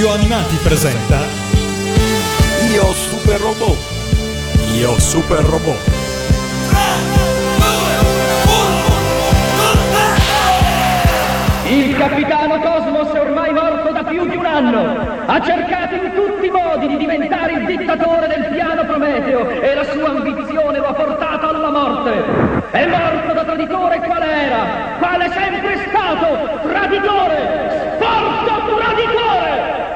Radio Animati presenta Io Super Robot. Io Super Robot. Il capitano Cosmos è ormai morto da più di un anno. Ha cercato in tutti i modi di diventare il dittatore del piano Prometeo e la sua ambizione lo ha portato alla morte. È morto da traditore qual era? Quale è sempre stato? Traditore! Sporco traditore!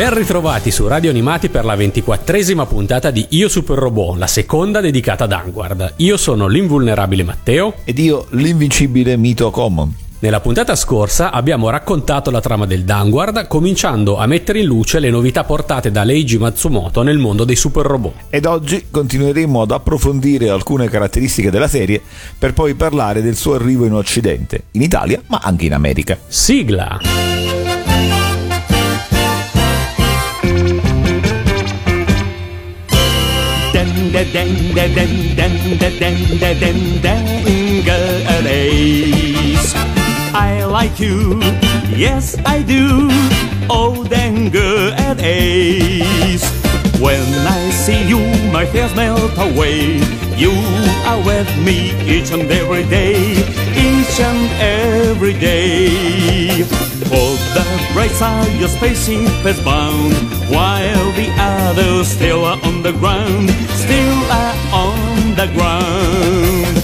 Ben ritrovati su Radio Animati per la ventiquattresima puntata di Io Super Robot, la seconda dedicata ad Vanguard. Io sono l'invulnerabile Matteo. Ed io l'invincibile Mito Common. Nella puntata scorsa abbiamo raccontato la trama del Vanguard, cominciando a mettere in luce le novità portate da Leiji Matsumoto nel mondo dei super robot. Ed oggi continueremo ad approfondire alcune caratteristiche della serie per poi parlare del suo arrivo in Occidente, in Italia ma anche in America. Sigla! da den da den den da den da den da. I like you, yes I do. Oh, then and ace. When I see you, my fears melt away. You are with me each and every day, each and every day. For the bright side, your spaceship is bound, while the others still are on the ground, still are on the ground.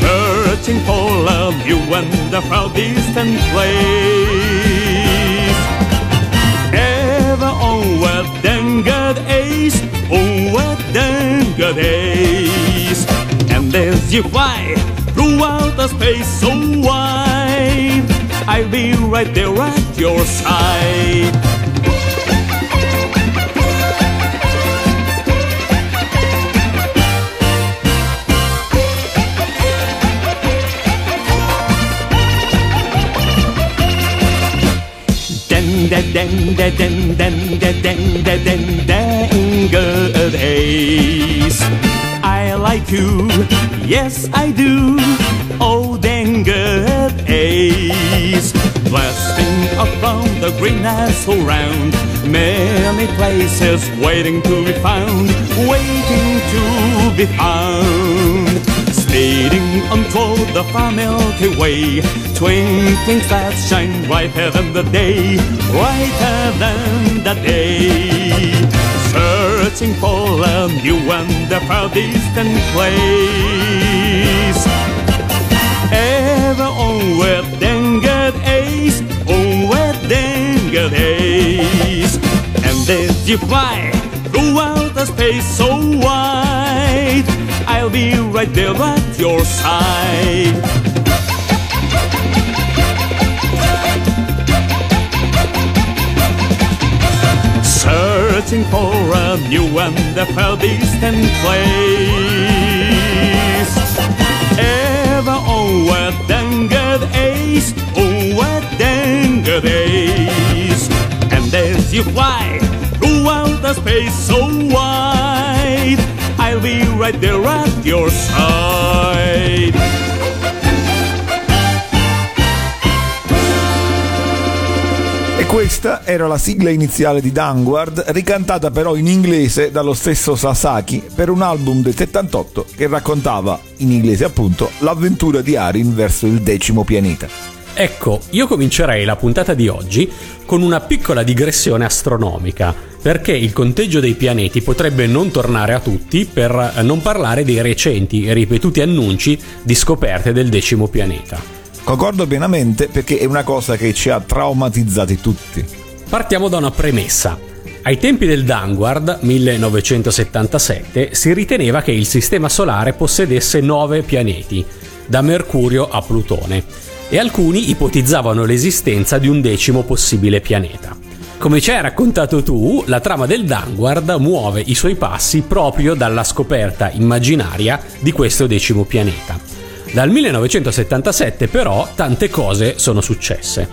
Searching for love, you wander distant place. Ever on what then good ace, on what then good ace. And as you fly throughout the space so wide, I'll be right there at your side. Den den den den den den den den den good days. I like you, yes I do. Oh, good days. Blasting from the greenest around, many places waiting to be found, waiting to be found. Speeding on toward the far Milky Way, twinkling stars shine brighter than the day, brighter than the day. Searching for a new and far distant place. Ever oh, on with Denged Ace, on oh, with Denged Ace. And as you fly throughout the space so wide, I'll be right there at your side. Searching for a new and a far distant place. On what Denged Ace. And as you fly throughout the space so wide, I'll be right there at your side. Questa era la sigla iniziale di Vanguard, ricantata però in inglese dallo stesso Sasaki per un album del 78 che raccontava, in inglese appunto, l'avventura di Arin verso il decimo pianeta. Ecco, io comincerei la puntata di oggi con una piccola digressione astronomica, perché il conteggio dei pianeti potrebbe non tornare a tutti per non parlare dei recenti e ripetuti annunci di scoperte del decimo pianeta. Concordo pienamente perché è una cosa che ci ha traumatizzati tutti. Partiamo da una premessa. Ai tempi del Vanguard, 1977, si riteneva che il Sistema Solare possedesse nove pianeti, da Mercurio a Plutone, e alcuni ipotizzavano l'esistenza di un decimo possibile pianeta. Come ci hai raccontato tu, la trama del Danguard muove i suoi passi proprio dalla scoperta immaginaria di questo decimo pianeta. Dal 1977 però tante cose sono successe.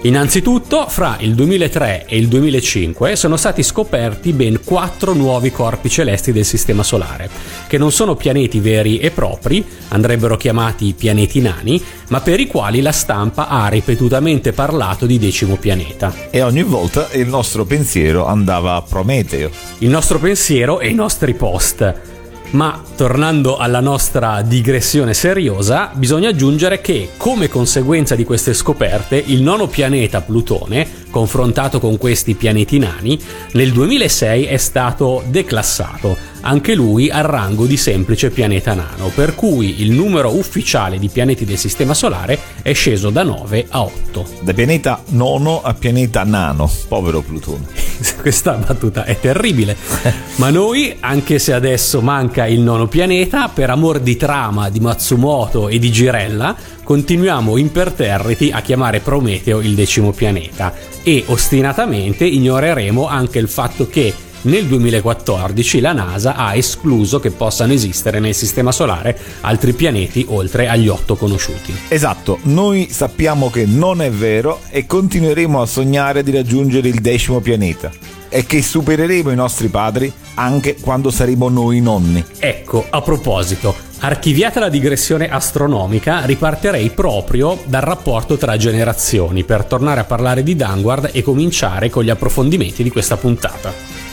Innanzitutto, fra il 2003 e il 2005 sono stati scoperti ben quattro nuovi corpi celesti del Sistema Solare, che non sono pianeti veri e propri, andrebbero chiamati pianeti nani, ma per i quali la stampa ha ripetutamente parlato di decimo pianeta. E ogni volta il nostro pensiero andava a Prometeo. Il nostro pensiero e i nostri post. Ma tornando alla nostra digressione seriosa, bisogna aggiungere che, come conseguenza di queste scoperte, il nono pianeta Plutone, confrontato con questi pianeti nani, nel 2006 è stato declassato, anche lui al rango di semplice pianeta nano, per cui il numero ufficiale di pianeti del Sistema Solare è sceso da 9 a 8. Da pianeta nono a pianeta nano, povero Plutone. Questa battuta è terribile. Ma noi, anche se adesso manca il nono pianeta, per amor di trama di Matsumoto e di Girella, continuiamo imperterriti a chiamare Prometeo il decimo pianeta e ostinatamente ignoreremo anche il fatto che nel 2014 la NASA ha escluso che possano esistere nel Sistema Solare altri pianeti oltre agli otto conosciuti. Esatto, noi sappiamo che non è vero e continueremo a sognare di raggiungere il decimo pianeta e che supereremo i nostri padri anche quando saremo noi nonni. Ecco, a proposito, archiviata la digressione astronomica, ripartirei proprio dal rapporto tra generazioni per tornare a parlare di Danguard e cominciare con gli approfondimenti di questa puntata.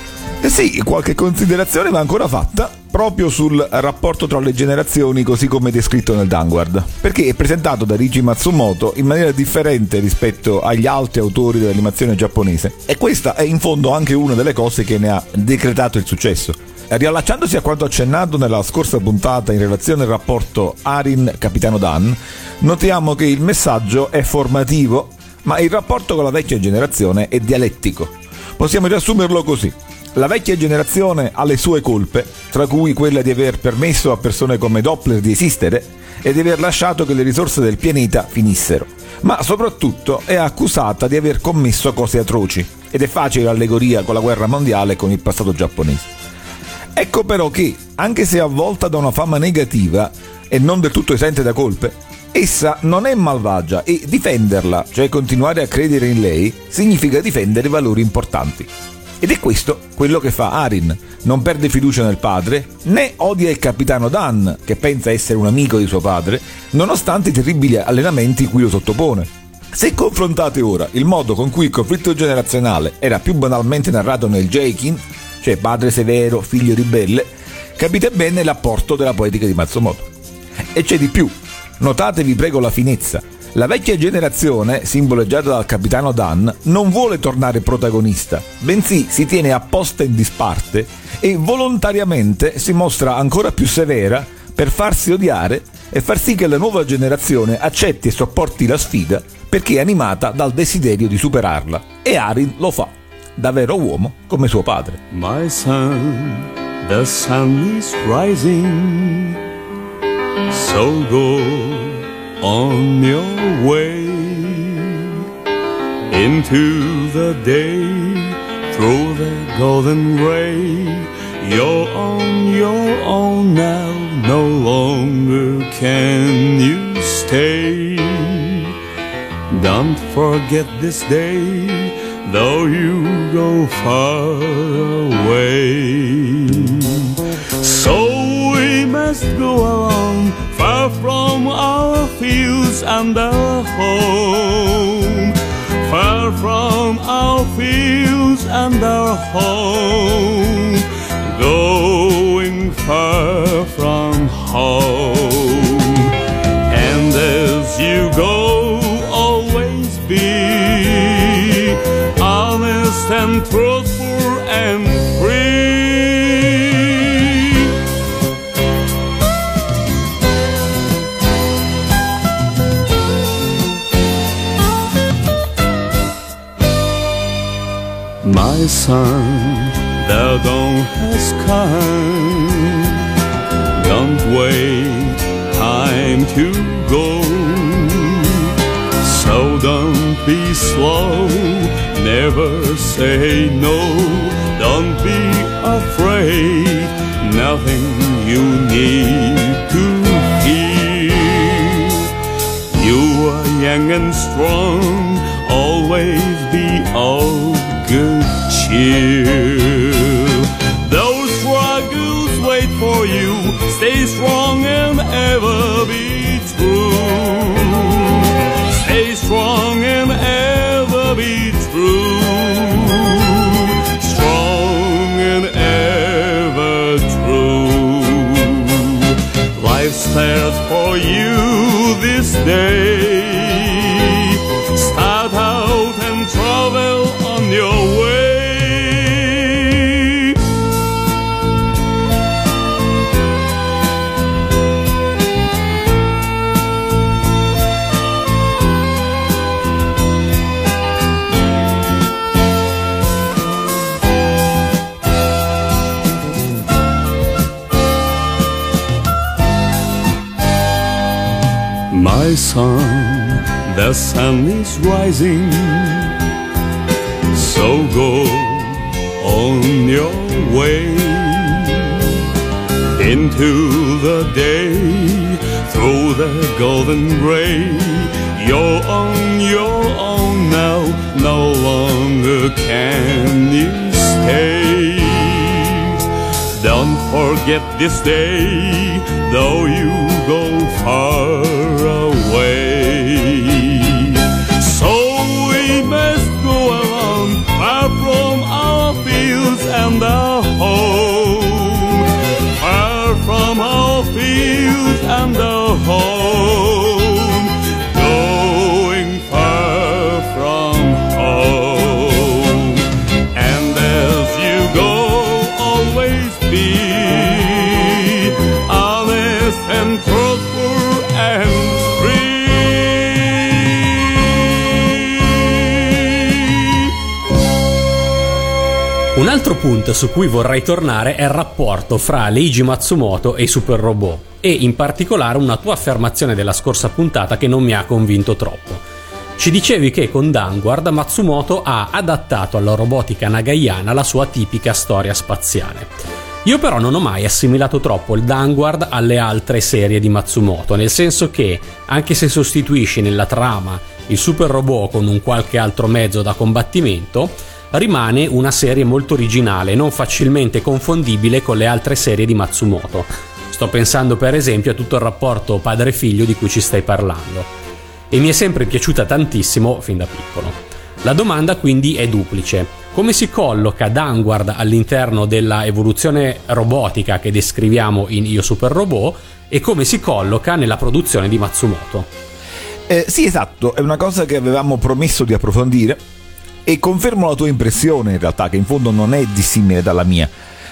Eh sì, qualche considerazione va ancora fatta proprio sul rapporto tra le generazioni così come descritto nel Danguard, perché è presentato da Rigi Matsumoto in maniera differente rispetto agli altri autori dell'animazione giapponese e questa è in fondo anche una delle cose che ne ha decretato il successo. Riallacciandosi a quanto accennato nella scorsa puntata in relazione al rapporto Arin-Capitano Dan, notiamo che il messaggio è formativo, ma il rapporto con la vecchia generazione è dialettico. Possiamo riassumerlo così. La vecchia generazione ha le sue colpe, tra cui quella di aver permesso a persone come Doppler di esistere e di aver lasciato che le risorse del pianeta finissero, ma soprattutto è accusata di aver commesso cose atroci ed è facile l'allegoria con la guerra mondiale e con il passato giapponese. Ecco però che, anche se avvolta da una fama negativa e non del tutto esente da colpe, essa non è malvagia e difenderla, cioè continuare a credere in lei, significa difendere valori importanti. Ed è questo quello che fa Arin. Non perde fiducia nel padre, né odia il capitano Dan, che pensa essere un amico di suo padre, nonostante i terribili allenamenti cui lo sottopone. Se confrontate ora il modo con cui il conflitto generazionale era più banalmente narrato nel Jaikin, cioè padre severo, figlio ribelle, capite bene l'apporto della poetica di Matsumoto. E c'è di più, notatevi prego la finezza. La vecchia generazione, simboleggiata dal capitano Dan, non vuole tornare protagonista, bensì si tiene apposta in disparte e volontariamente si mostra ancora più severa per farsi odiare e far sì che la nuova generazione accetti e sopporti la sfida perché è animata dal desiderio di superarla. E Arin lo fa, da vero uomo come suo padre. My son, the sun is rising, so go on your way into the day through the golden ray. You're on your own now, no longer can you stay. Don't forget this day, though you go far away. So we must go along from our fields and our home. Far from our fields and our home. Going far from home. And as you go, always be honest and truthful and Son, the dawn has come. Don't wait, time to go. So don't be slow, Never say no, don't be afraid. Nothing you need to fear. You are young and strong, always be of cheer. Those struggles wait for you, stay strong and ever be true. Stay strong and ever be true. Strong and ever true. Life stands for you this day. Start out and travel on your way. My son, the sun is rising. So go on your way into the day through the golden ray. You're on your own now, no longer can you stay. Don't forget this day, though you go far away. Altro punto su cui vorrei tornare è il rapporto fra Leiji Matsumoto e i super robot e in particolare una tua affermazione della scorsa puntata che non mi ha convinto troppo. Ci dicevi che con Danguard Matsumoto ha adattato alla robotica nagayana la sua tipica storia spaziale. Io però non ho mai assimilato troppo il Danguard alle altre serie di Matsumoto, nel senso che, anche se sostituisci nella trama il super robot con un qualche altro mezzo da combattimento, rimane una serie molto originale, non facilmente confondibile con le altre serie di Matsumoto. Sto pensando per esempio a tutto il rapporto padre-figlio di cui ci stai parlando. E mi è sempre piaciuta tantissimo fin da piccolo. La domanda quindi è duplice. Come si colloca Danguard all'interno della evoluzione robotica che descriviamo in Io Super Robot e come si colloca nella produzione di Matsumoto? Eh, sì, esatto, è una cosa che avevamo promesso di approfondire e confermo la tua impressione in realtà, che in fondo non è dissimile dalla mia.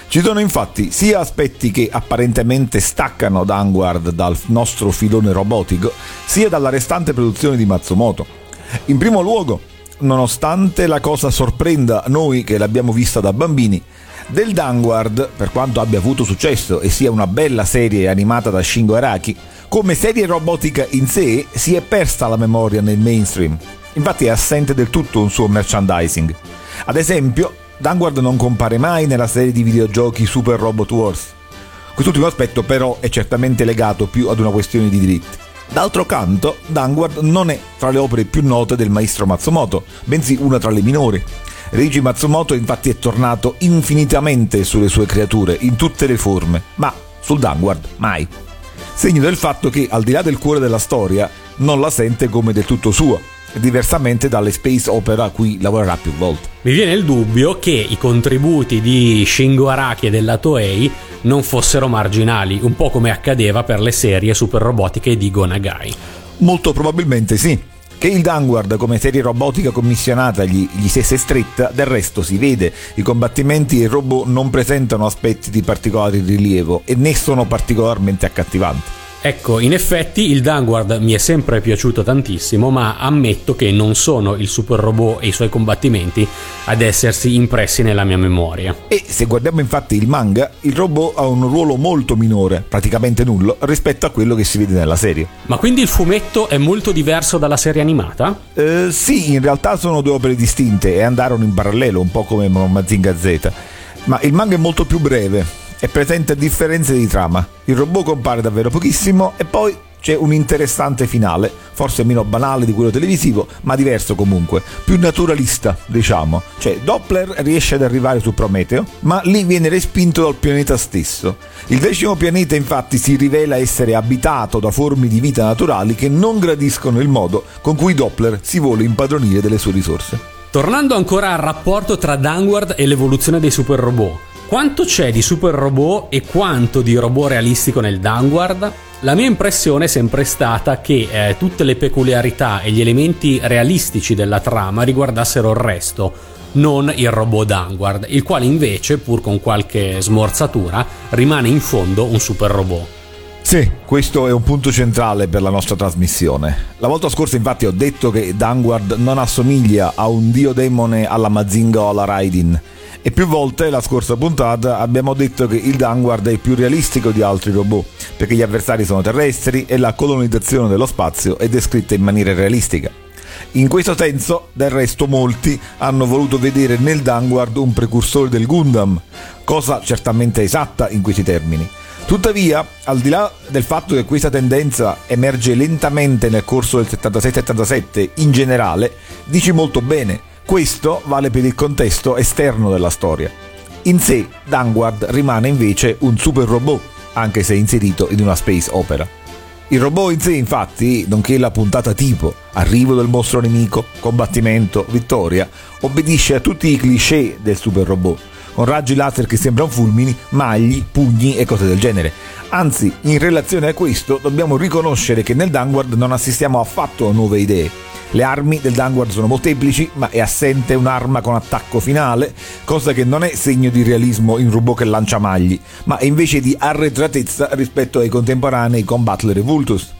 Ci sono infatti sia aspetti che apparentemente staccano Danguard dal nostro filone robotico, sia dalla restante produzione di Matsumoto. In primo luogo, nonostante la cosa sorprenda noi che l'abbiamo vista da bambini, del Danguard, per quanto abbia avuto successo e sia una bella serie animata da Shingo Araki, come serie robotica in sé si è persa la memoria nel mainstream. Infatti è assente del tutto un suo merchandising. Ad esempio, Danguard non compare mai nella serie di videogiochi Super Robot Wars. Quest'ultimo aspetto però è certamente legato più ad una questione di diritti. D'altro canto, Danguard non è tra le opere più note del maestro Matsumoto, bensì una tra le minori. Reiji Matsumoto infatti è tornato infinitamente sulle sue creature, in tutte le forme, ma sul Danguard mai. Segno del fatto che, al di là del cuore della storia, non la sente come del tutto sua, diversamente dalle space opera a cui lavorerà più volte. Mi viene il dubbio che i contributi di Shingo Araki e della Toei non fossero marginali, un po' come accadeva per le serie super robotiche di Go Nagai. Molto probabilmente sì. Che il Danguard come serie robotica commissionata gli, gli stesse stretta, del resto si vede, i combattimenti e i robot non presentano aspetti di particolare rilievo e né sono particolarmente accattivanti. Ecco, in effetti il Danguard mi è sempre piaciuto tantissimo, ma ammetto che non sono il super robot e i suoi combattimenti ad essersi impressi nella mia memoria. E se guardiamo infatti il manga, il robot ha un ruolo molto minore, praticamente nullo, rispetto a quello che si vede nella serie. Ma quindi il fumetto è molto diverso dalla serie animata? Eh, sì, in realtà sono due opere distinte e andarono in parallelo, un po' come Mazinga Z. Ma il manga è molto più breve, e presenta differenze di trama. Il robot compare davvero pochissimo e poi c'è un interessante finale, forse meno banale di quello televisivo, ma diverso comunque, più naturalista, diciamo. Cioè, Doppler riesce ad arrivare su Prometeo, ma lì viene respinto dal pianeta stesso. Il decimo pianeta infatti si rivela essere abitato da forme di vita naturali che non gradiscono il modo con cui Doppler si vuole impadronire delle sue risorse. Tornando ancora al rapporto tra Danward e l'evoluzione dei super robot, quanto c'è di super robot e quanto di robot realistico nel Downward? La mia impressione è sempre stata che eh, tutte le peculiarità e gli elementi realistici della trama riguardassero il resto, non il robot Downward, il quale invece, pur con qualche smorzatura, rimane in fondo un super robot. Sì, questo è un punto centrale per la nostra trasmissione. La volta scorsa infatti ho detto che Downward non assomiglia a un dio demone alla Mazinga o alla Raidin e più volte la scorsa puntata abbiamo detto che il Danguard è più realistico di altri robot, perché gli avversari sono terrestri e la colonizzazione dello spazio è descritta in maniera realistica. In questo senso, del resto, molti hanno voluto vedere nel Danguard un precursore del Gundam, cosa certamente esatta in questi termini. Tuttavia, al di là del fatto che questa tendenza emerge lentamente nel corso del 76-77 in generale, dici molto bene questo vale per il contesto esterno della storia. In sé, Danguard rimane invece un super robot, anche se inserito in una space opera. Il robot in sé, infatti, nonché la puntata tipo, arrivo del mostro nemico, combattimento, vittoria, obbedisce a tutti i cliché del super robot, con raggi laser che sembrano fulmini, magli, pugni e cose del genere. Anzi, in relazione a questo, dobbiamo riconoscere che nel Danguard non assistiamo affatto a nuove idee le armi del Danguard sono molteplici, ma è assente un'arma con attacco finale, cosa che non è segno di realismo in robot che lancia magli, ma è invece di arretratezza rispetto ai contemporanei con Butler e Vultus.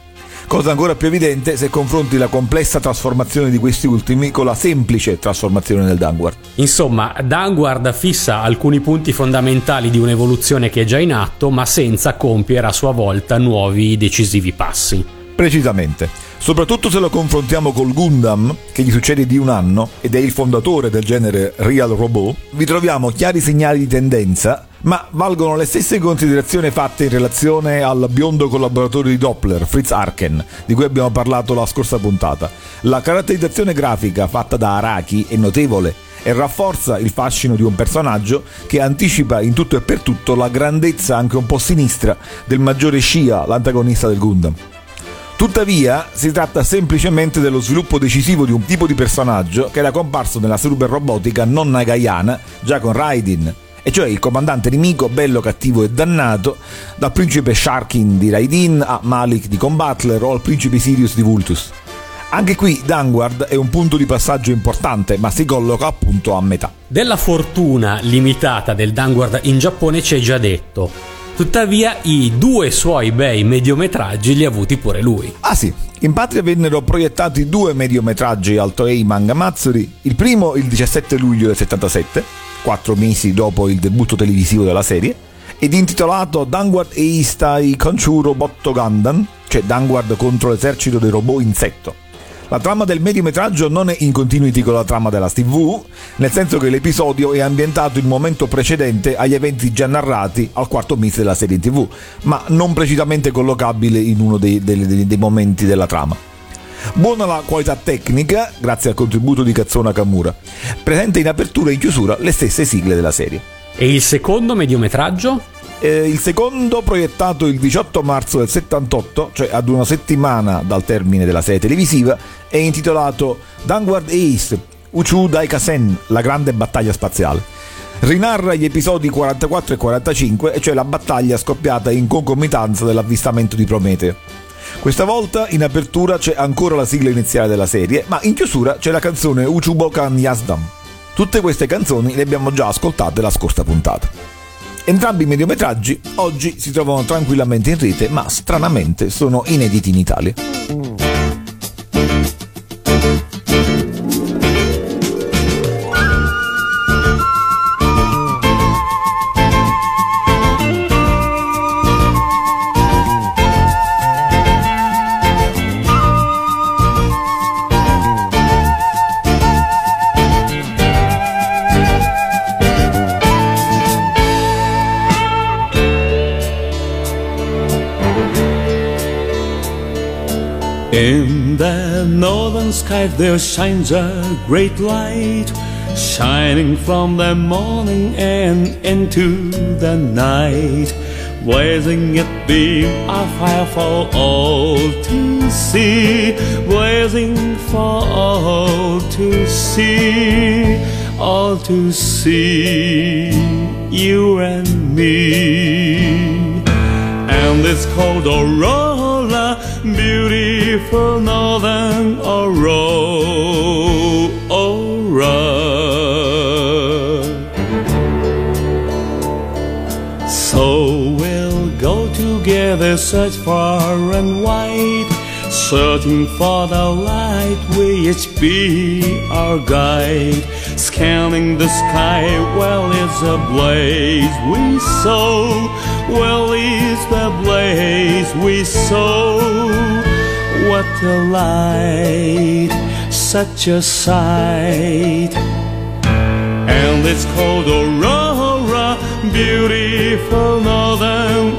Cosa ancora più evidente se confronti la complessa trasformazione di questi ultimi con la semplice trasformazione del Danguard. Insomma, Danguard fissa alcuni punti fondamentali di un'evoluzione che è già in atto, ma senza compiere a sua volta nuovi decisivi passi. Precisamente soprattutto se lo confrontiamo col Gundam, che gli succede di un anno ed è il fondatore del genere Real Robot, vi troviamo chiari segnali di tendenza, ma valgono le stesse considerazioni fatte in relazione al biondo collaboratore di Doppler, Fritz Arken, di cui abbiamo parlato la scorsa puntata. La caratterizzazione grafica fatta da Araki è notevole e rafforza il fascino di un personaggio che anticipa in tutto e per tutto la grandezza anche un po' sinistra del maggiore Shia, l'antagonista del Gundam. Tuttavia, si tratta semplicemente dello sviluppo decisivo di un tipo di personaggio che era comparso nella super robotica non nagayana già con Raidin, e cioè il comandante nemico bello, cattivo e dannato, dal principe Sharkin di Raidin a Malik di Combatler o al principe Sirius di Vultus. Anche qui Danguard è un punto di passaggio importante, ma si colloca appunto a metà. Della fortuna limitata del Danguard in Giappone ci hai già detto. Tuttavia i due suoi bei mediometraggi li ha avuti pure lui. Ah sì, in patria vennero proiettati due mediometraggi al Toei Manga Matsuri, il primo il 17 luglio del 77, quattro mesi dopo il debutto televisivo della serie, ed intitolato Danguard Eistai Conchuro Botto Gundam, cioè Danguard contro l'esercito dei robot insetto. La trama del mediometraggio non è in continuity con la trama della TV, nel senso che l'episodio è ambientato in momento precedente agli eventi già narrati al quarto mese della serie TV, ma non precisamente collocabile in uno dei, dei, dei momenti della trama. Buona la qualità tecnica, grazie al contributo di Katsuna Kamura. Presente in apertura e in chiusura le stesse sigle della serie. E il secondo mediometraggio? Eh, il secondo proiettato il 18 marzo del 78, cioè ad una settimana dal termine della serie televisiva, è intitolato Downward Ace, Uchu Daikasen, la grande battaglia spaziale. Rinarra gli episodi 44 e 45, e cioè la battaglia scoppiata in concomitanza dell'avvistamento di Prometeo. Questa volta in apertura c'è ancora la sigla iniziale della serie, ma in chiusura c'è la canzone Uchubokan Yazdam. Tutte queste canzoni le abbiamo già ascoltate la scorsa puntata. Entrambi i mediometraggi oggi si trovano tranquillamente in rete, ma stranamente sono inediti in Italia. Sky there shines a great light, shining from the morning and into the night, blazing it beam a fire for all to see, blazing for all to see, all to see, you and me. And it's called Aurora, beautiful northern Aurora. So we'll go together, search far and wide, searching for the light, which be our guide. Scanning the sky, well, it's a blaze we saw. Well, it's the blaze we saw. A light, such a sight. And it's called Aurora, beautiful northern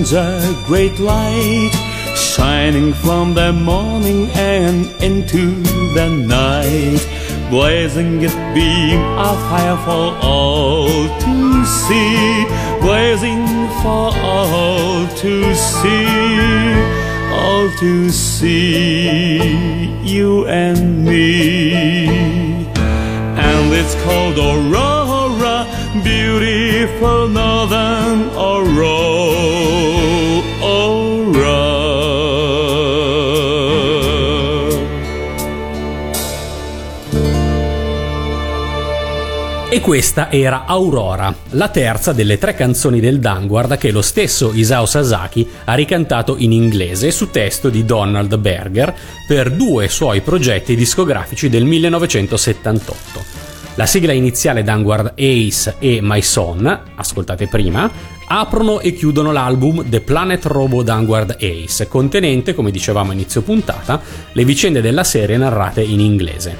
a great light, shining from the morning and into the night, blazing its beam of fire for all to see, blazing for all to see, all to see, you and me. And it's called Aurora, beautiful northern Aurora. E questa era Aurora, la terza delle tre canzoni del Danguard che lo stesso Isao Sasaki ha ricantato in inglese su testo di Donald Berger per due suoi progetti discografici del 1978. La sigla iniziale Danguard Ace e My Son, ascoltate prima, aprono e chiudono l'album The Planet Robo Danguard Ace, contenente, come dicevamo a inizio puntata, le vicende della serie narrate in inglese.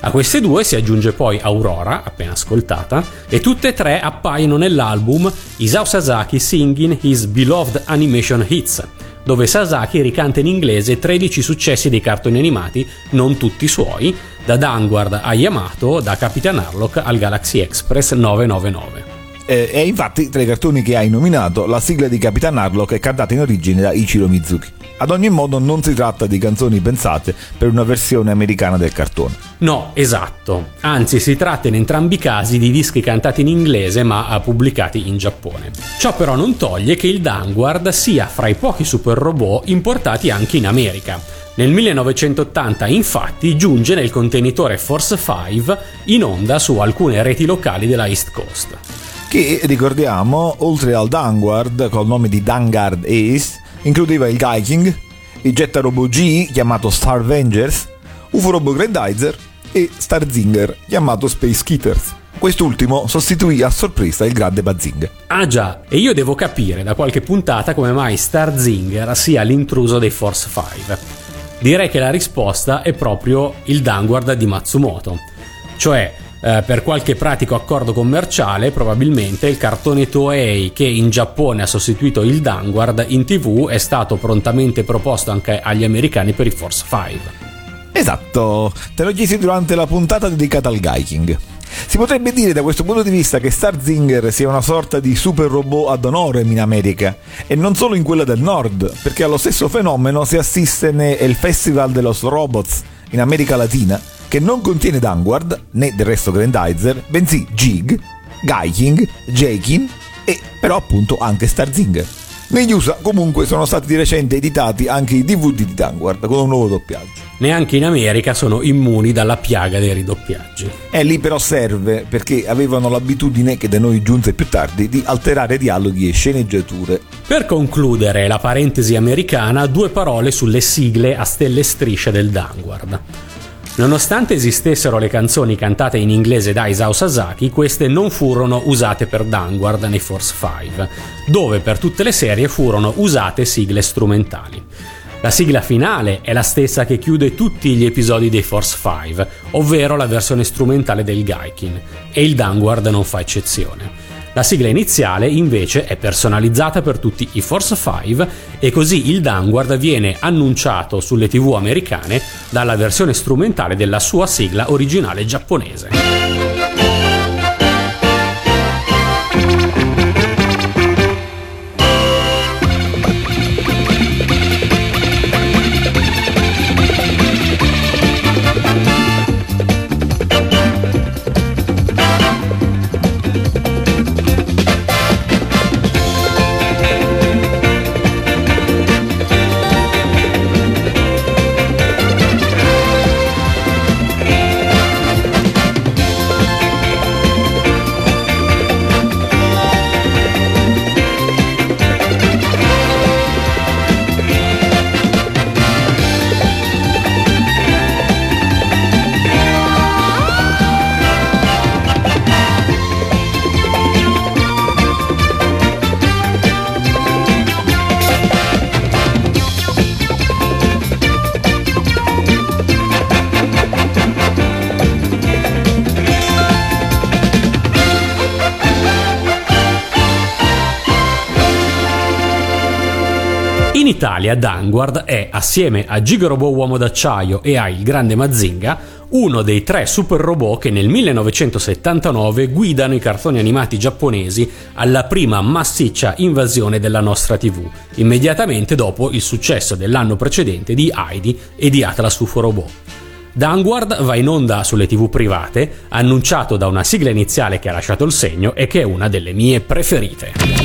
A queste due si aggiunge poi Aurora, appena ascoltata, e tutte e tre appaiono nell'album Isao Sasaki Singing His Beloved Animation Hits, dove Sasaki ricanta in inglese 13 successi dei cartoni animati, non tutti suoi, da Danguard a Yamato, da Capitan Harlock al Galaxy Express 999. Eh, e infatti, tra i cartoni che hai nominato, la sigla di Capitan Harlock è cantata in origine da Ichiro Mizuki. Ad ogni modo non si tratta di canzoni pensate per una versione americana del cartone. No, esatto. Anzi, si tratta in entrambi i casi di dischi cantati in inglese ma pubblicati in Giappone. Ciò però non toglie che il Danguard sia fra i pochi super robot importati anche in America. Nel 1980 infatti giunge nel contenitore Force 5 in onda su alcune reti locali della East Coast. Che, ricordiamo, oltre al Danguard col nome di Dangard Ace, includeva il Gaiking, il Jetta Robo G chiamato Star Vengers, UFO Robo Grendizer e Starzinger chiamato Space Keepers. Quest'ultimo sostituì a sorpresa il grande Bazinga. Ah già, e io devo capire da qualche puntata come mai Starzinger sia l'intruso dei Force 5. Direi che la risposta è proprio il Danguard di Matsumoto. Cioè, eh, per qualche pratico accordo commerciale, probabilmente il cartone Toei che in Giappone ha sostituito il Danguard in tv è stato prontamente proposto anche agli americani per i Force 5. Esatto, te lo chiesi durante la puntata dedicata al Gaiking. Si potrebbe dire da questo punto di vista che Starzinger sia una sorta di super robot ad honorem in America e non solo in quella del nord, perché allo stesso fenomeno si assiste nel Festival de los Robots in America Latina, che non contiene Danguard né del resto Grandizer, bensì Jig, Gaiking, Jakin e però appunto anche Starzinger. Negli USA comunque sono stati di recente editati anche i DVD di Danguard con un nuovo doppiaggio. Neanche in America sono immuni dalla piaga dei ridoppiaggi. E lì però serve perché avevano l'abitudine, che da noi giunse più tardi, di alterare dialoghi e sceneggiature. Per concludere la parentesi americana, due parole sulle sigle a stelle e strisce del Danguard. Nonostante esistessero le canzoni cantate in inglese da Isao Sasaki, queste non furono usate per Danguard nei Force 5, dove per tutte le serie furono usate sigle strumentali. La sigla finale è la stessa che chiude tutti gli episodi dei Force 5, ovvero la versione strumentale del Gaikin, e il Danguard non fa eccezione. La sigla iniziale invece è personalizzata per tutti i Force 5 e così il Danguard viene annunciato sulle tv americane dalla versione strumentale della sua sigla originale giapponese. Italia Danguard è, assieme a Gigarobot Uomo d'Acciaio e a Il Grande Mazinga, uno dei tre super robot che nel 1979 guidano i cartoni animati giapponesi alla prima massiccia invasione della nostra TV, immediatamente dopo il successo dell'anno precedente di Heidi e di Atlas UFO Robot. Danguard va in onda sulle tv private, annunciato da una sigla iniziale che ha lasciato il segno e che è una delle mie preferite.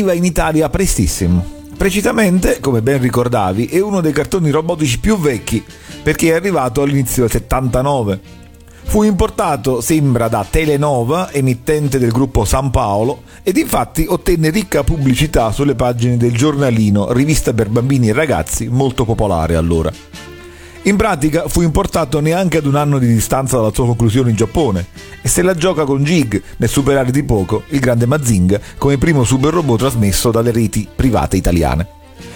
Arriva in Italia prestissimo. Precisamente, come ben ricordavi, è uno dei cartoni robotici più vecchi perché è arrivato all'inizio del 79. Fu importato, sembra, da Telenova, emittente del gruppo San Paolo, ed infatti ottenne ricca pubblicità sulle pagine del giornalino, rivista per bambini e ragazzi, molto popolare allora. In pratica fu importato neanche ad un anno di distanza dalla sua conclusione in Giappone e se la gioca con Jig nel superare di poco il grande Mazinga come primo super robot trasmesso dalle reti private italiane.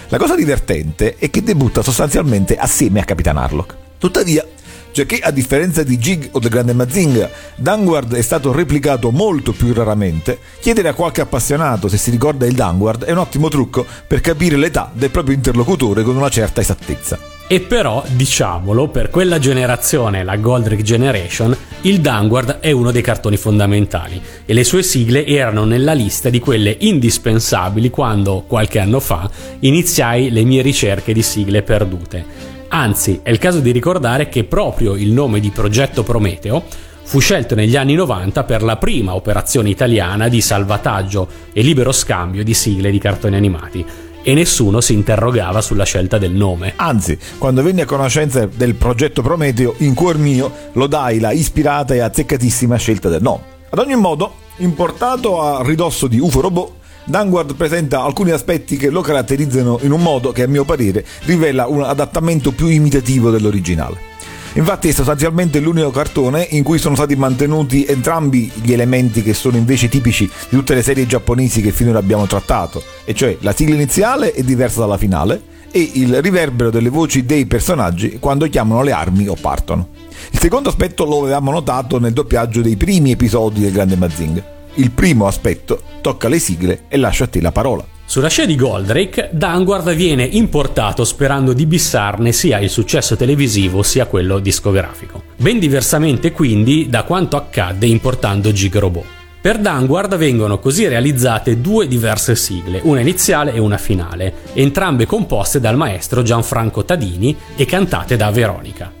La cosa divertente è che debutta sostanzialmente assieme a Capitan Harlock. Tuttavia, giacché a differenza di Jig o del grande Mazinga, Danguard è stato replicato molto più raramente, chiedere a qualche appassionato se si ricorda il Danguard è un ottimo trucco per capire l'età del proprio interlocutore con una certa esattezza. E però, diciamolo, per quella generazione, la Goldrick Generation, il Danguard è uno dei cartoni fondamentali e le sue sigle erano nella lista di quelle indispensabili quando, qualche anno fa, iniziai le mie ricerche di sigle perdute. Anzi, è il caso di ricordare che proprio il nome di Progetto Prometeo fu scelto negli anni 90 per la prima operazione italiana di salvataggio e libero scambio di sigle di cartoni animati e nessuno si interrogava sulla scelta del nome. Anzi, quando venni a conoscenza del progetto Prometeo, in cuor mio lo dai la ispirata e azzeccatissima scelta del nome. Ad ogni modo, importato a ridosso di UFO Robot, Danguard presenta alcuni aspetti che lo caratterizzano in un modo che a mio parere rivela un adattamento più imitativo dell'originale. Infatti è sostanzialmente l'unico cartone in cui sono stati mantenuti entrambi gli elementi che sono invece tipici di tutte le serie giapponesi che finora abbiamo trattato, e cioè la sigla iniziale è diversa dalla finale e il riverbero delle voci dei personaggi quando chiamano le armi o partono. Il secondo aspetto lo avevamo notato nel doppiaggio dei primi episodi del Grande Mazinga. Il primo aspetto tocca le sigle e lascio a te la parola. Sulla scia di Goldrake, Danguard viene importato sperando di bissarne sia il successo televisivo sia quello discografico. Ben diversamente quindi da quanto accadde importando Gig Robot. Per Danguard vengono così realizzate due diverse sigle, una iniziale e una finale, entrambe composte dal maestro Gianfranco Tadini e cantate da Veronica.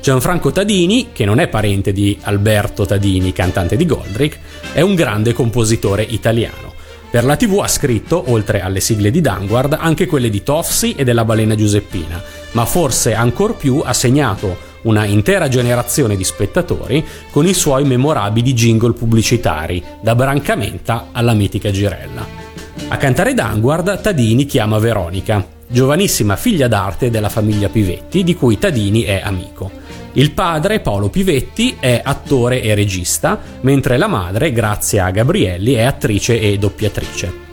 Gianfranco Tadini, che non è parente di Alberto Tadini, cantante di Goldrake, è un grande compositore italiano. Per la TV ha scritto, oltre alle sigle di Danguard, anche quelle di Tofsi e della balena Giuseppina, ma forse ancor più ha segnato una intera generazione di spettatori con i suoi memorabili jingle pubblicitari, da Brancamenta alla mitica Girella. A cantare Danguard, Tadini chiama Veronica, giovanissima figlia d'arte della famiglia Pivetti, di cui Tadini è amico. Il padre, Paolo Pivetti, è attore e regista, mentre la madre, Grazia Gabrielli, è attrice e doppiatrice.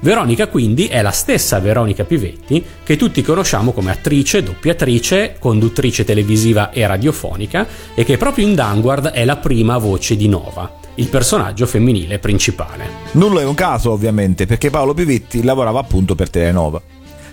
Veronica quindi è la stessa Veronica Pivetti che tutti conosciamo come attrice, doppiatrice, conduttrice televisiva e radiofonica e che proprio in Danguard è la prima voce di Nova, il personaggio femminile principale. Nulla è un caso ovviamente perché Paolo Pivetti lavorava appunto per Telenova.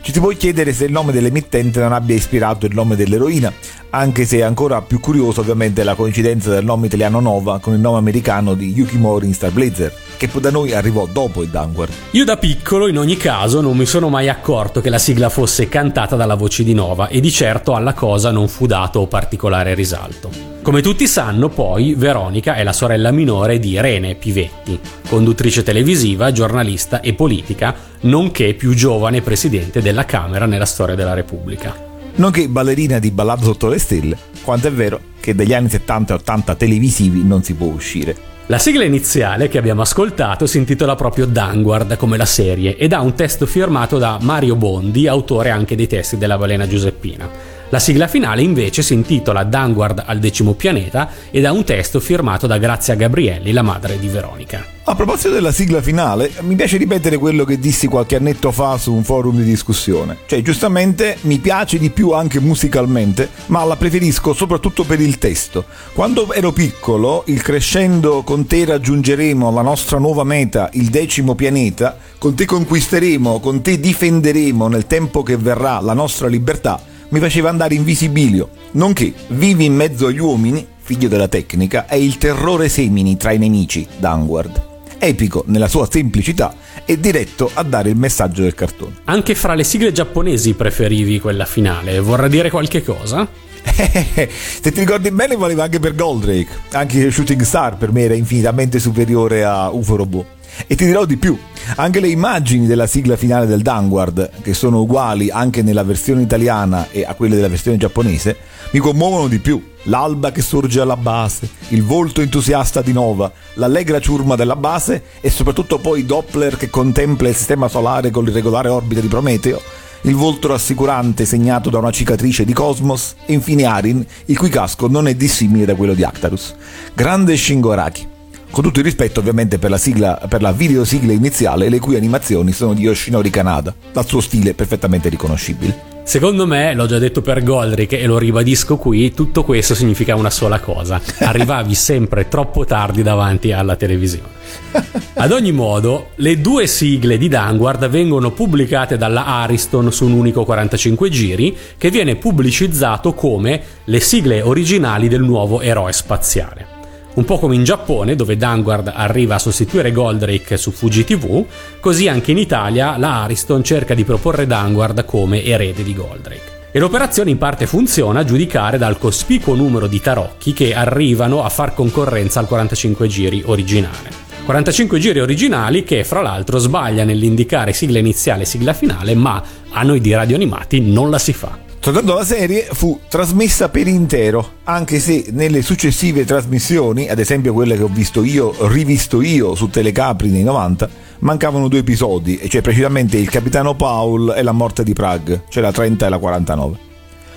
Ci si può chiedere se il nome dell'emittente non abbia ispirato il nome dell'eroina, anche se è ancora più curioso ovviamente la coincidenza del nome italiano Nova con il nome americano di Yukimori in Star Blazer, che da noi arrivò dopo il Danguard. Io da piccolo, in ogni caso, non mi sono mai accorto che la sigla fosse cantata dalla voce di Nova e di certo alla cosa non fu dato particolare risalto. Come tutti sanno, poi, Veronica è la sorella minore di Irene Pivetti, conduttrice televisiva, giornalista e politica, nonché più giovane presidente della Camera nella storia della Repubblica. Nonché ballerina di Ballado sotto le stelle, quanto è vero che dagli anni 70 e 80 televisivi non si può uscire. La sigla iniziale che abbiamo ascoltato si intitola proprio Danguard come la serie ed ha un testo firmato da Mario Bondi, autore anche dei testi della balena Giuseppina. La sigla finale invece si intitola Danguard al decimo pianeta ed ha un testo firmato da Grazia Gabrielli, la madre di Veronica. A proposito della sigla finale, mi piace ripetere quello che dissi qualche annetto fa su un forum di discussione. Cioè, giustamente mi piace di più anche musicalmente, ma la preferisco soprattutto per il testo. Quando ero piccolo, il crescendo con te raggiungeremo la nostra nuova meta, il decimo pianeta, con te conquisteremo, con te difenderemo nel tempo che verrà la nostra libertà, mi faceva andare in visibilio, nonché vivi in mezzo agli uomini, figlio della tecnica, è il terrore semini tra i nemici, Danguard. Epico nella sua semplicità e diretto a dare il messaggio del cartone. Anche fra le sigle giapponesi preferivi quella finale, vorrà dire qualche cosa? Se ti ricordi bene valeva anche per Goldrake, anche Shooting Star per me era infinitamente superiore a UFO Robot. E ti dirò di più, anche le immagini della sigla finale del Danguard, che sono uguali anche nella versione italiana e a quelle della versione giapponese, mi commuovono di più. L'alba che sorge alla base, il volto entusiasta di Nova, l'allegra ciurma della base e soprattutto poi Doppler che contempla il sistema solare con l'irregolare orbita di Prometeo, il volto rassicurante segnato da una cicatrice di Cosmos e infine Arin, il cui casco non è dissimile da quello di Actarus. Grande Shingo Araki. Con tutto il rispetto ovviamente per la, sigla, per la videosigla iniziale, le cui animazioni sono di Yoshinori Kanada, dal suo stile perfettamente riconoscibile. Secondo me, l'ho già detto per Goldrick e lo ribadisco qui, tutto questo significa una sola cosa. Arrivavi sempre troppo tardi davanti alla televisione. Ad ogni modo, le due sigle di Danguard vengono pubblicate dalla Ariston su un unico 45 giri che viene pubblicizzato come le sigle originali del nuovo eroe spaziale. Un po' come in Giappone, dove Danguard arriva a sostituire Goldrake su Fuji TV, così anche in Italia la Ariston cerca di proporre Danguard come erede di Goldrake. E l'operazione in parte funziona a giudicare dal cospicuo numero di tarocchi che arrivano a far concorrenza al 45 giri originale. 45 giri originali che fra l'altro sbaglia nell'indicare sigla iniziale e sigla finale, ma a noi di radio animati non la si fa. Soltanto la serie fu trasmessa per intero, anche se nelle successive trasmissioni, ad esempio quelle che ho visto io, rivisto io su Telecapri nei 90, mancavano due episodi, cioè precisamente il Capitano Paul e la morte di Prague, cioè la 30 e la 49.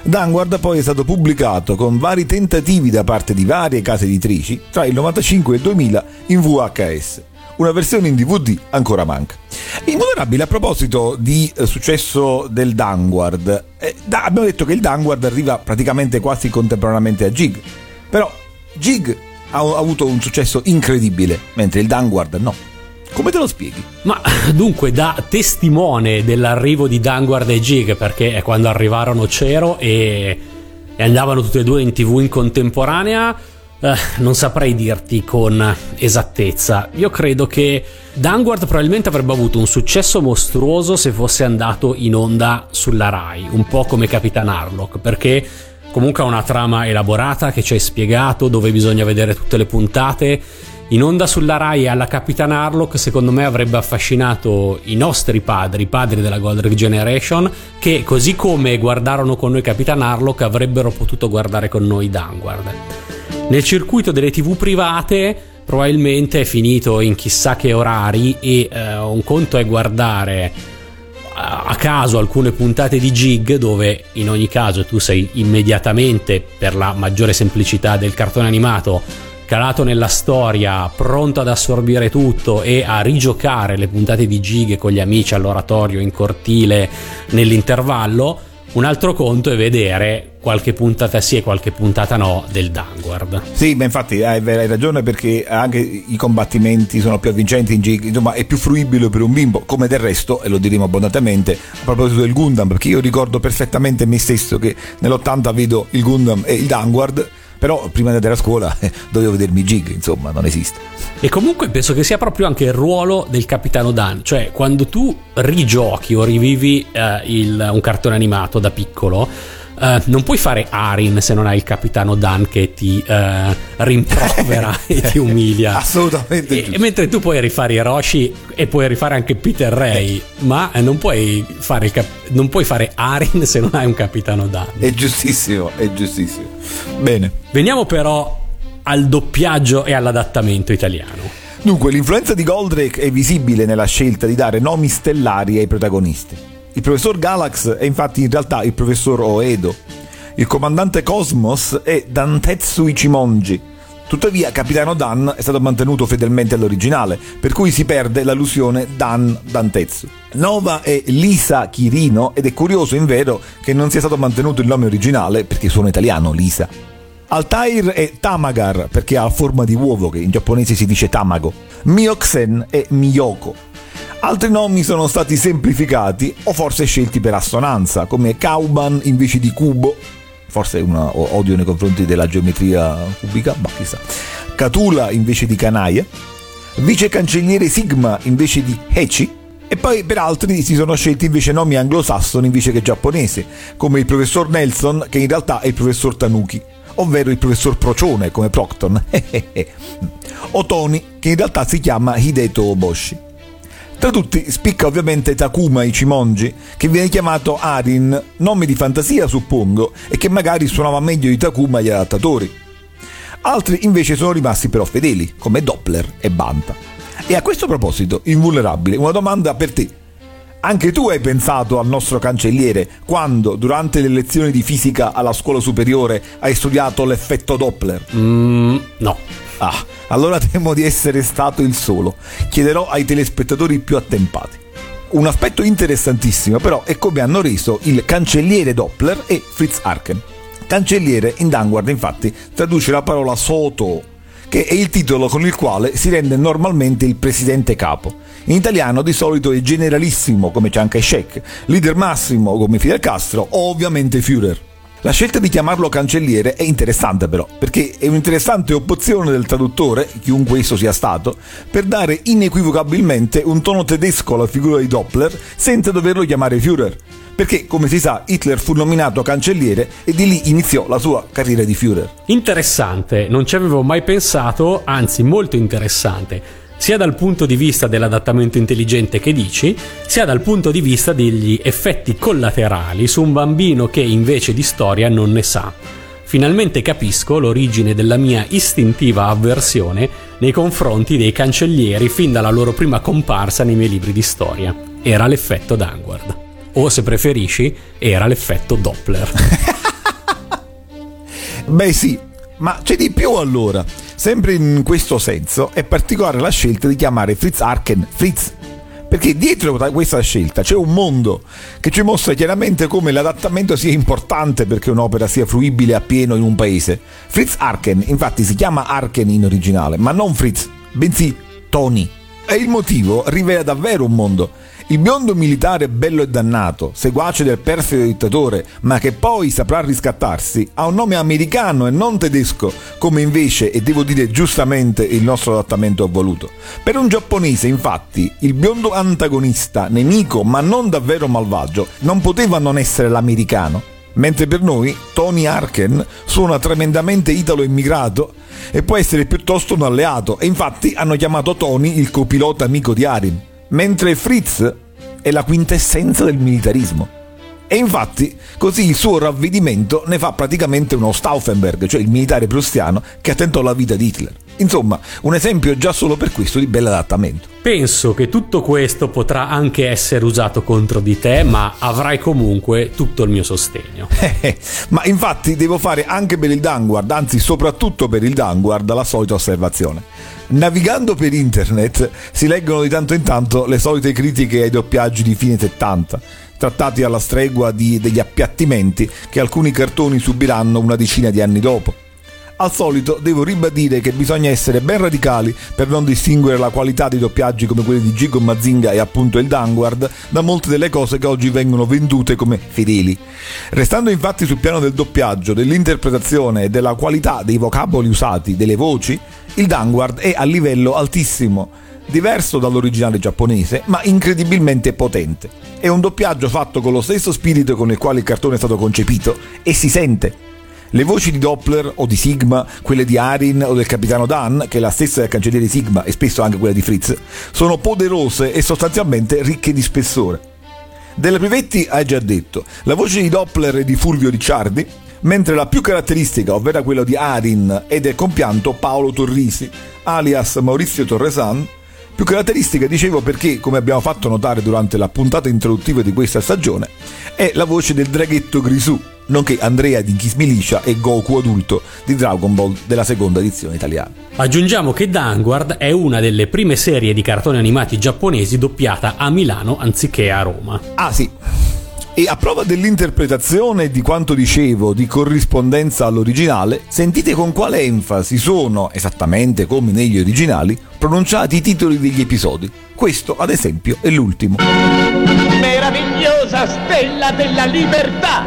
Danguard poi è stato pubblicato con vari tentativi da parte di varie case editrici tra il 95 e il 2000 in VHS. Una versione in DVD ancora manca. Immoderabile a proposito di eh, successo del Danguard. Eh, da, abbiamo detto che il Danguard arriva praticamente quasi contemporaneamente a Jig. Però Jig ha, ha avuto un successo incredibile, mentre il Danguard no. Come te lo spieghi? Ma dunque, da testimone dell'arrivo di Danguard e Jig, perché quando arrivarono Cero e, e andavano tutte e due in tv in contemporanea, eh, non saprei dirti con esattezza. Io credo che Danguard probabilmente avrebbe avuto un successo mostruoso se fosse andato in onda sulla Rai, un po' come Capitan Harlock, perché comunque ha una trama elaborata che ci hai spiegato, dove bisogna vedere tutte le puntate in onda sulla Rai alla Capitan Harlock secondo me avrebbe affascinato i nostri padri, i padri della Golden Generation, che così come guardarono con noi Capitan Harlock avrebbero potuto guardare con noi Danguard. Nel circuito delle tv private probabilmente è finito in chissà che orari e eh, un conto è guardare a caso alcune puntate di Jig dove in ogni caso tu sei immediatamente per la maggiore semplicità del cartone animato calato nella storia, pronto ad assorbire tutto e a rigiocare le puntate di Gig con gli amici all'oratorio in cortile nell'intervallo, un altro conto è vedere qualche puntata sì e qualche puntata no del Danguard. Sì, ma infatti hai, ragione perché anche i combattimenti sono più avvincenti in Jig, insomma è più fruibile per un bimbo, come del resto, e lo diremo abbondantemente, a proposito del Gundam, perché io ricordo perfettamente me stesso che nell'80 vedo il Gundam e il Danguard però prima di andare a scuola eh, dovevo vedermi Jig, insomma, non esiste. E comunque penso che sia proprio anche il ruolo del capitano Dan, cioè quando tu rigiochi o rivivi eh, il, un cartone animato da piccolo, Uh, non puoi fare Arin se non hai il capitano Dan che ti uh, rimprovera e ti umilia. Assolutamente. E, mentre tu puoi rifare Hiroshi e puoi rifare anche Peter Ray, eh. ma non puoi, fare cap- non puoi fare Arin se non hai un capitano Dan. È giustissimo, è giustissimo. Bene. Veniamo però al doppiaggio e all'adattamento italiano. Dunque, l'influenza di Goldrake è visibile nella scelta di dare nomi stellari ai protagonisti. Il professor Galax è infatti in realtà il professor Oedo. Il comandante Cosmos è Dantetsu Ichimonji. Tuttavia, Capitano Dan è stato mantenuto fedelmente all'originale, per cui si perde l'allusione Dan Dantetsu. Nova è Lisa Kirino ed è curioso invero che non sia stato mantenuto il nome originale perché suona italiano Lisa. Altair è Tamagar perché ha forma di uovo che in giapponese si dice Tamago. Mioxen è Miyoko Altri nomi sono stati semplificati o forse scelti per assonanza, come Kauban invece di Cubo, forse un odio nei confronti della geometria cubica, ma chissà. Catula invece di Canaia, vice cancelliere Sigma invece di Hechi, e poi per altri si sono scelti invece nomi anglosassoni invece che giapponesi, come il professor Nelson, che in realtà è il professor Tanuki, ovvero il professor Procione come Procton, o Tony, che in realtà si chiama Hideto Oboshi. Tra tutti spicca ovviamente Takuma Ichimonji, che viene chiamato Arin, nome di fantasia suppongo, e che magari suonava meglio di Takuma agli adattatori. Altri invece sono rimasti però fedeli, come Doppler e Banta. E a questo proposito, invulnerabile, una domanda per te. Anche tu hai pensato al nostro cancelliere quando, durante le lezioni di fisica alla scuola superiore, hai studiato l'effetto Doppler? Mm, no. Ah, allora temo di essere stato il solo. Chiederò ai telespettatori più attempati. Un aspetto interessantissimo però è come hanno reso il cancelliere Doppler e Fritz Arken. Cancelliere in Danguard infatti traduce la parola Soto, che è il titolo con il quale si rende normalmente il presidente capo. In italiano di solito è generalissimo come Chiang Kai-shek, leader massimo come Fidel Castro o ovviamente Führer. La scelta di chiamarlo cancelliere è interessante però, perché è un'interessante opzione del traduttore, chiunque esso sia stato, per dare inequivocabilmente un tono tedesco alla figura di Doppler senza doverlo chiamare Führer. Perché, come si sa, Hitler fu nominato cancelliere e di lì iniziò la sua carriera di Führer. Interessante, non ci avevo mai pensato, anzi molto interessante sia dal punto di vista dell'adattamento intelligente che dici, sia dal punto di vista degli effetti collaterali su un bambino che invece di storia non ne sa. Finalmente capisco l'origine della mia istintiva avversione nei confronti dei cancellieri fin dalla loro prima comparsa nei miei libri di storia. Era l'effetto Danguard. O se preferisci, era l'effetto Doppler. Beh sì, ma c'è di più allora. Sempre in questo senso è particolare la scelta di chiamare Fritz Arken Fritz. Perché dietro questa scelta c'è un mondo che ci mostra chiaramente come l'adattamento sia importante perché un'opera sia fruibile appieno in un paese. Fritz Arken infatti si chiama Arken in originale, ma non Fritz, bensì Tony. E il motivo rivela davvero un mondo. Il biondo militare bello e dannato, seguace del perfido dittatore, ma che poi saprà riscattarsi, ha un nome americano e non tedesco, come invece, e devo dire giustamente, il nostro adattamento ha voluto. Per un giapponese, infatti, il biondo antagonista, nemico ma non davvero malvagio, non poteva non essere l'americano. Mentre per noi Tony Arken suona tremendamente italo-immigrato e può essere piuttosto un alleato, e infatti hanno chiamato Tony il copilota amico di Arin mentre Fritz è la quintessenza del militarismo. E infatti, così il suo ravvedimento ne fa praticamente uno Stauffenberg, cioè il militare prussiano che attentò la vita di Hitler. Insomma, un esempio già solo per questo di bell'adattamento. Penso che tutto questo potrà anche essere usato contro di te, ma avrai comunque tutto il mio sostegno. ma infatti devo fare anche per il Danguard, anzi soprattutto per il Danguard, la solita osservazione. Navigando per internet si leggono di tanto in tanto le solite critiche ai doppiaggi di fine 70, trattati alla stregua di, degli appiattimenti che alcuni cartoni subiranno una decina di anni dopo. Al solito devo ribadire che bisogna essere ben radicali per non distinguere la qualità di doppiaggi come quelli di Gigo Mazinga e appunto il Danguard da molte delle cose che oggi vengono vendute come fedeli. Restando infatti sul piano del doppiaggio, dell'interpretazione e della qualità dei vocaboli usati, delle voci, il Danguard è a livello altissimo, diverso dall'originale giapponese, ma incredibilmente potente. È un doppiaggio fatto con lo stesso spirito con il quale il cartone è stato concepito e si sente. Le voci di Doppler o di Sigma, quelle di Arin o del capitano Dan, che è la stessa del cancelliere Sigma e spesso anche quella di Fritz, sono poderose e sostanzialmente ricche di spessore. Della Privetti hai già detto, la voce di Doppler è di Fulvio Ricciardi, mentre la più caratteristica, ovvero quella di Arin, è del compianto Paolo Torrisi, alias Maurizio Torresan, più caratteristica, dicevo, perché, come abbiamo fatto notare durante la puntata introduttiva di questa stagione, è la voce del draghetto Grisù, nonché Andrea di Kiss Milicia e Goku adulto di Dragon Ball della seconda edizione italiana. Aggiungiamo che Danguard è una delle prime serie di cartoni animati giapponesi doppiata a Milano anziché a Roma. Ah sì, e a prova dell'interpretazione di quanto dicevo di corrispondenza all'originale, sentite con quale enfasi sono, esattamente come negli originali, pronunciati i titoli degli episodi. Questo, ad esempio, è l'ultimo. Meravigliosa stella della libertà!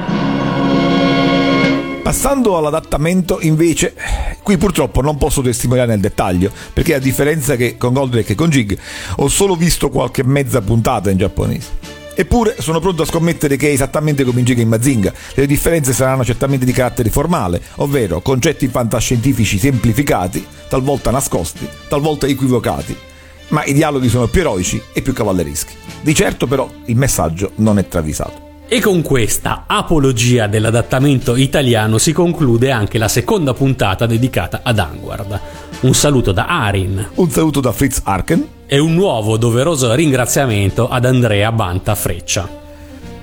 Passando all'adattamento, invece, qui purtroppo non posso testimoniare nel dettaglio, perché a differenza che con Goldrake e con Jig, ho solo visto qualche mezza puntata in giapponese. Eppure sono pronto a scommettere che è esattamente come in Giga in Mazinga. Le differenze saranno certamente di carattere formale, ovvero concetti fantascientifici semplificati, talvolta nascosti, talvolta equivocati. Ma i dialoghi sono più eroici e più cavallereschi. Di certo però il messaggio non è travisato. E con questa apologia dell'adattamento italiano si conclude anche la seconda puntata dedicata ad Angward. Un saluto da Arin Un saluto da Fritz Arken e un nuovo doveroso ringraziamento ad Andrea Banta Freccia.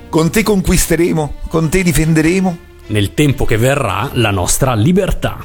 Con te conquisteremo, con te difenderemo, nel tempo che verrà, la nostra libertà.